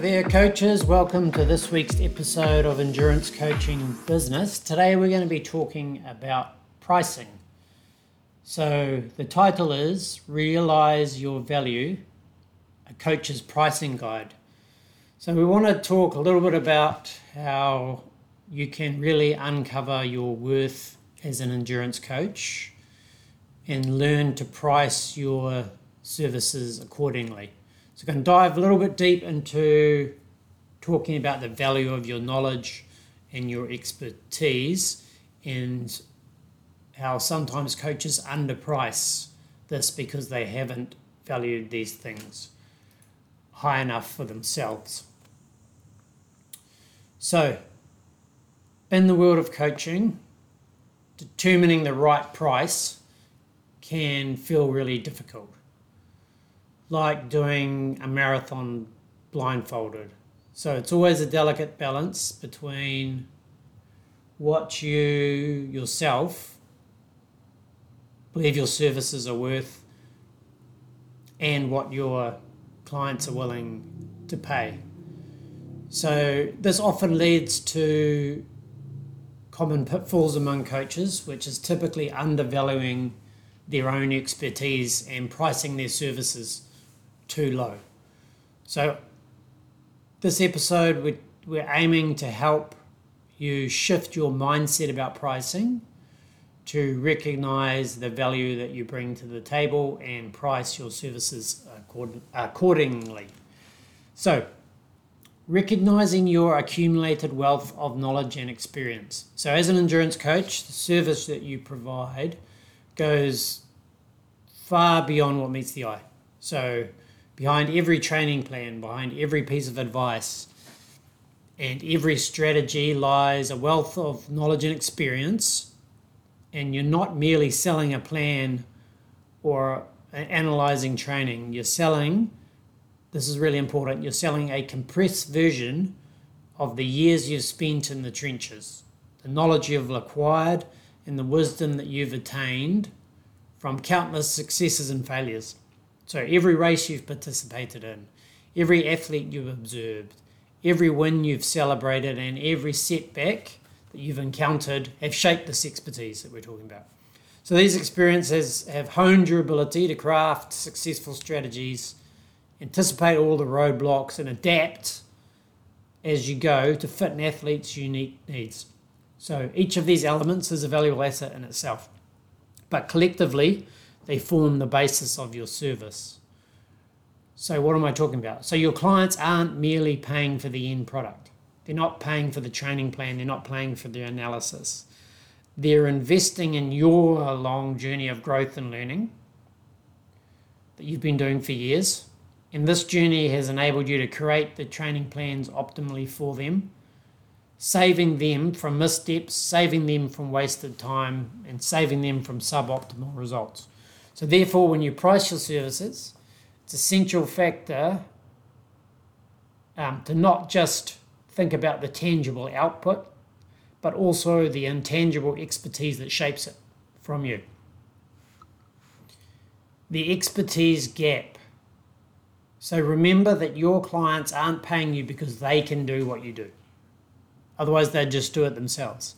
There, coaches. Welcome to this week's episode of Endurance Coaching Business. Today we're going to be talking about pricing. So, the title is Realize Your Value A Coach's Pricing Guide. So, we want to talk a little bit about how you can really uncover your worth as an endurance coach and learn to price your services accordingly. So, going to dive a little bit deep into talking about the value of your knowledge and your expertise and how sometimes coaches underprice this because they haven't valued these things high enough for themselves. So, in the world of coaching, determining the right price can feel really difficult. Like doing a marathon blindfolded. So it's always a delicate balance between what you yourself believe your services are worth and what your clients are willing to pay. So this often leads to common pitfalls among coaches, which is typically undervaluing their own expertise and pricing their services too low. So, this episode, we're, we're aiming to help you shift your mindset about pricing to recognize the value that you bring to the table and price your services accordingly. So, recognizing your accumulated wealth of knowledge and experience. So, as an endurance coach, the service that you provide goes far beyond what meets the eye. So, behind every training plan, behind every piece of advice, and every strategy lies a wealth of knowledge and experience. And you're not merely selling a plan or analyzing training, you're selling this is really important, you're selling a compressed version of the years you've spent in the trenches, the knowledge you've acquired, and the wisdom that you've attained from countless successes and failures. So, every race you've participated in, every athlete you've observed, every win you've celebrated, and every setback that you've encountered have shaped this expertise that we're talking about. So, these experiences have honed your ability to craft successful strategies anticipate all the roadblocks and adapt as you go to fit an athlete's unique needs. So each of these elements is a valuable asset in itself, but collectively they form the basis of your service. So, what am I talking about? So, your clients aren't merely paying for the end product. They're not paying for the training plan, they're not paying for the analysis. They're investing in your long journey of growth and learning that you've been doing for years and this journey has enabled you to create the training plans optimally for them, saving them from missteps, saving them from wasted time, and saving them from suboptimal results. So, therefore, when you price your services, it's essential factor um, to not just think about the tangible output, but also the intangible expertise that shapes it from you. The expertise gap so remember that your clients aren't paying you because they can do what you do. Otherwise, they'd just do it themselves.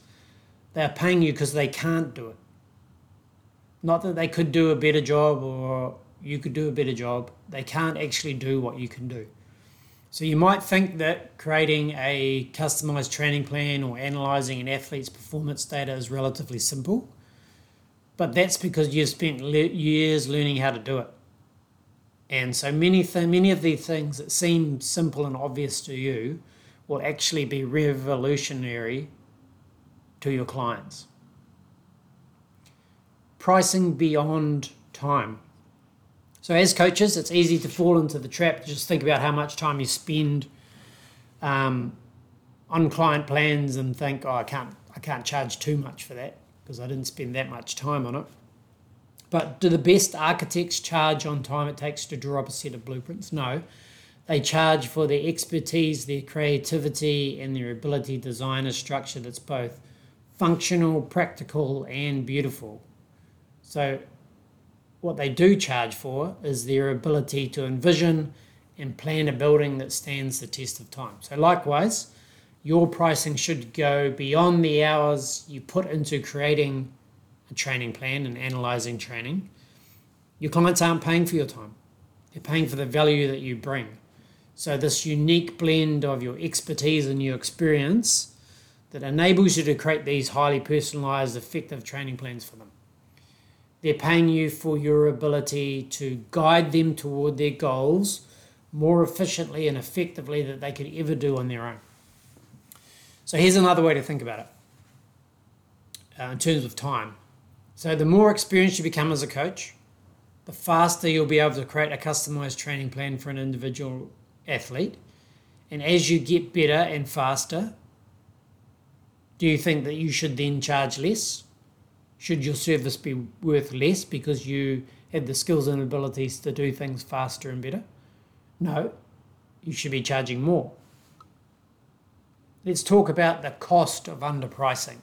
They're paying you because they can't do it. Not that they could do a better job or you could do a better job. They can't actually do what you can do. So you might think that creating a customized training plan or analyzing an athlete's performance data is relatively simple, but that's because you've spent years learning how to do it. And so many, th- many of these things that seem simple and obvious to you will actually be revolutionary to your clients. Pricing beyond time. So, as coaches, it's easy to fall into the trap just think about how much time you spend um, on client plans and think, oh, I can't, I can't charge too much for that because I didn't spend that much time on it. But do the best architects charge on time it takes to draw up a set of blueprints? No. They charge for their expertise, their creativity, and their ability to design a structure that's both functional, practical, and beautiful. So, what they do charge for is their ability to envision and plan a building that stands the test of time. So, likewise, your pricing should go beyond the hours you put into creating a training plan and analyzing training. Your clients aren't paying for your time, they're paying for the value that you bring. So, this unique blend of your expertise and your experience that enables you to create these highly personalized, effective training plans for them. They're paying you for your ability to guide them toward their goals more efficiently and effectively than they could ever do on their own. So here's another way to think about it uh, in terms of time. So the more experienced you become as a coach, the faster you'll be able to create a customized training plan for an individual athlete. And as you get better and faster, do you think that you should then charge less? Should your service be worth less because you have the skills and abilities to do things faster and better? No, you should be charging more. Let's talk about the cost of underpricing.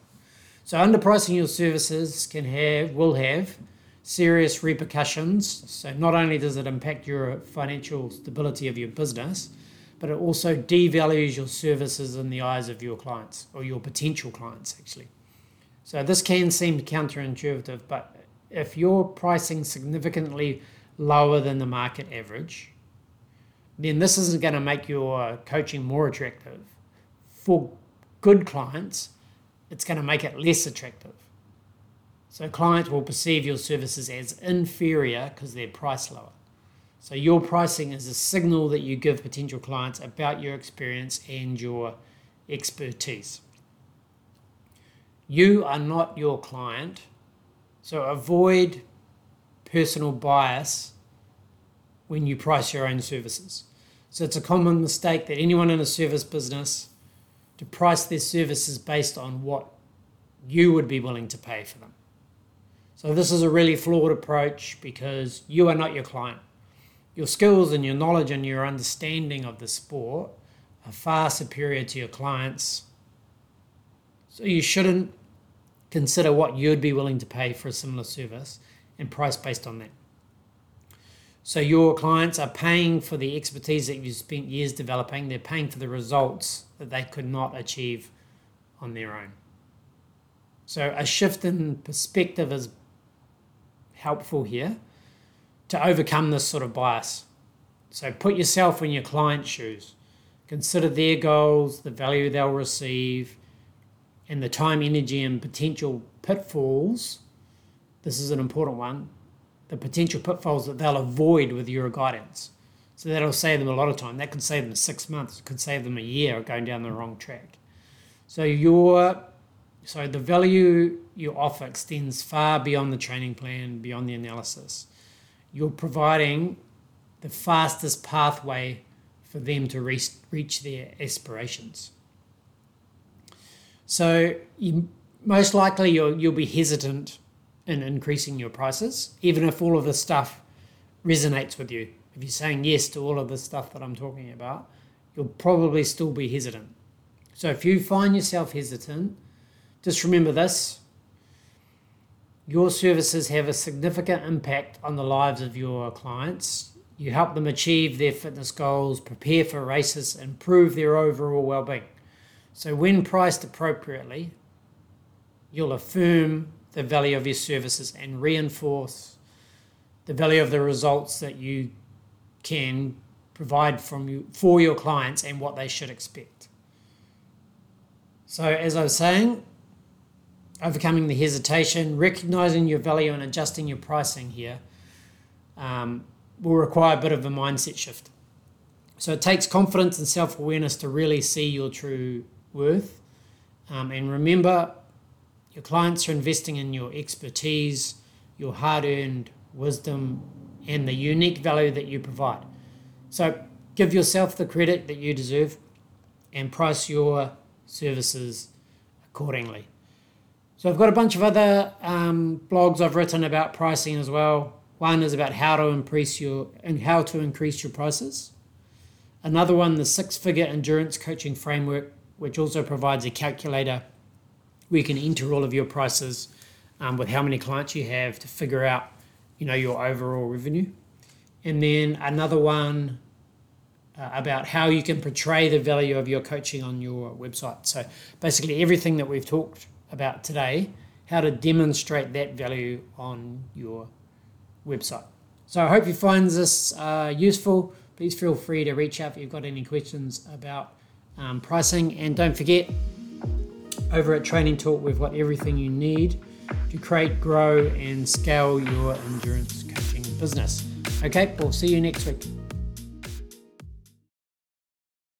So underpricing your services can have will have serious repercussions. So not only does it impact your financial stability of your business, but it also devalues your services in the eyes of your clients or your potential clients actually. So this can seem counterintuitive, but if you're pricing significantly lower than the market average, then this isn't going to make your coaching more attractive for good clients, it's going to make it less attractive. So clients will perceive your services as inferior because they're priced lower. So your pricing is a signal that you give potential clients about your experience and your expertise. You are not your client, so avoid personal bias when you price your own services. So it's a common mistake that anyone in a service business to price their services based on what you would be willing to pay for them. So, this is a really flawed approach because you are not your client. Your skills and your knowledge and your understanding of the sport are far superior to your clients. So, you shouldn't consider what you'd be willing to pay for a similar service and price based on that. So your clients are paying for the expertise that you've spent years developing. They're paying for the results that they could not achieve on their own. So a shift in perspective is helpful here to overcome this sort of bias. So put yourself in your client's shoes. Consider their goals, the value they'll receive, and the time, energy, and potential pitfalls. This is an important one the potential pitfalls that they'll avoid with your guidance. So that'll save them a lot of time. That could save them six months, could save them a year going down the wrong track. So your so the value you offer extends far beyond the training plan, beyond the analysis. You're providing the fastest pathway for them to reach, reach their aspirations. So you, most likely you'll, you'll be hesitant in increasing your prices, even if all of this stuff resonates with you. If you're saying yes to all of the stuff that I'm talking about, you'll probably still be hesitant. So if you find yourself hesitant, just remember this your services have a significant impact on the lives of your clients. You help them achieve their fitness goals, prepare for races, improve their overall well being. So, when priced appropriately, you'll affirm the value of your services and reinforce the value of the results that you can provide from you for your clients and what they should expect. So as I was saying, overcoming the hesitation, recognizing your value and adjusting your pricing here um, will require a bit of a mindset shift. So it takes confidence and self awareness to really see your true worth. Um, and remember, your clients are investing in your expertise, your hard earned wisdom, and the unique value that you provide. So give yourself the credit that you deserve and price your services accordingly. So I've got a bunch of other um, blogs I've written about pricing as well. One is about how to increase your and how to increase your prices. Another one, the six-figure endurance coaching framework, which also provides a calculator where you can enter all of your prices um, with how many clients you have to figure out, you know, your overall revenue. And then another one uh, about how you can portray the value of your coaching on your website. So basically, everything that we've talked about today, how to demonstrate that value on your website. So I hope you find this uh, useful. Please feel free to reach out if you've got any questions about um, pricing. And don't forget, over at Training Talk, we've got everything you need to create, grow, and scale your endurance coaching business. Okay, we'll see you next week.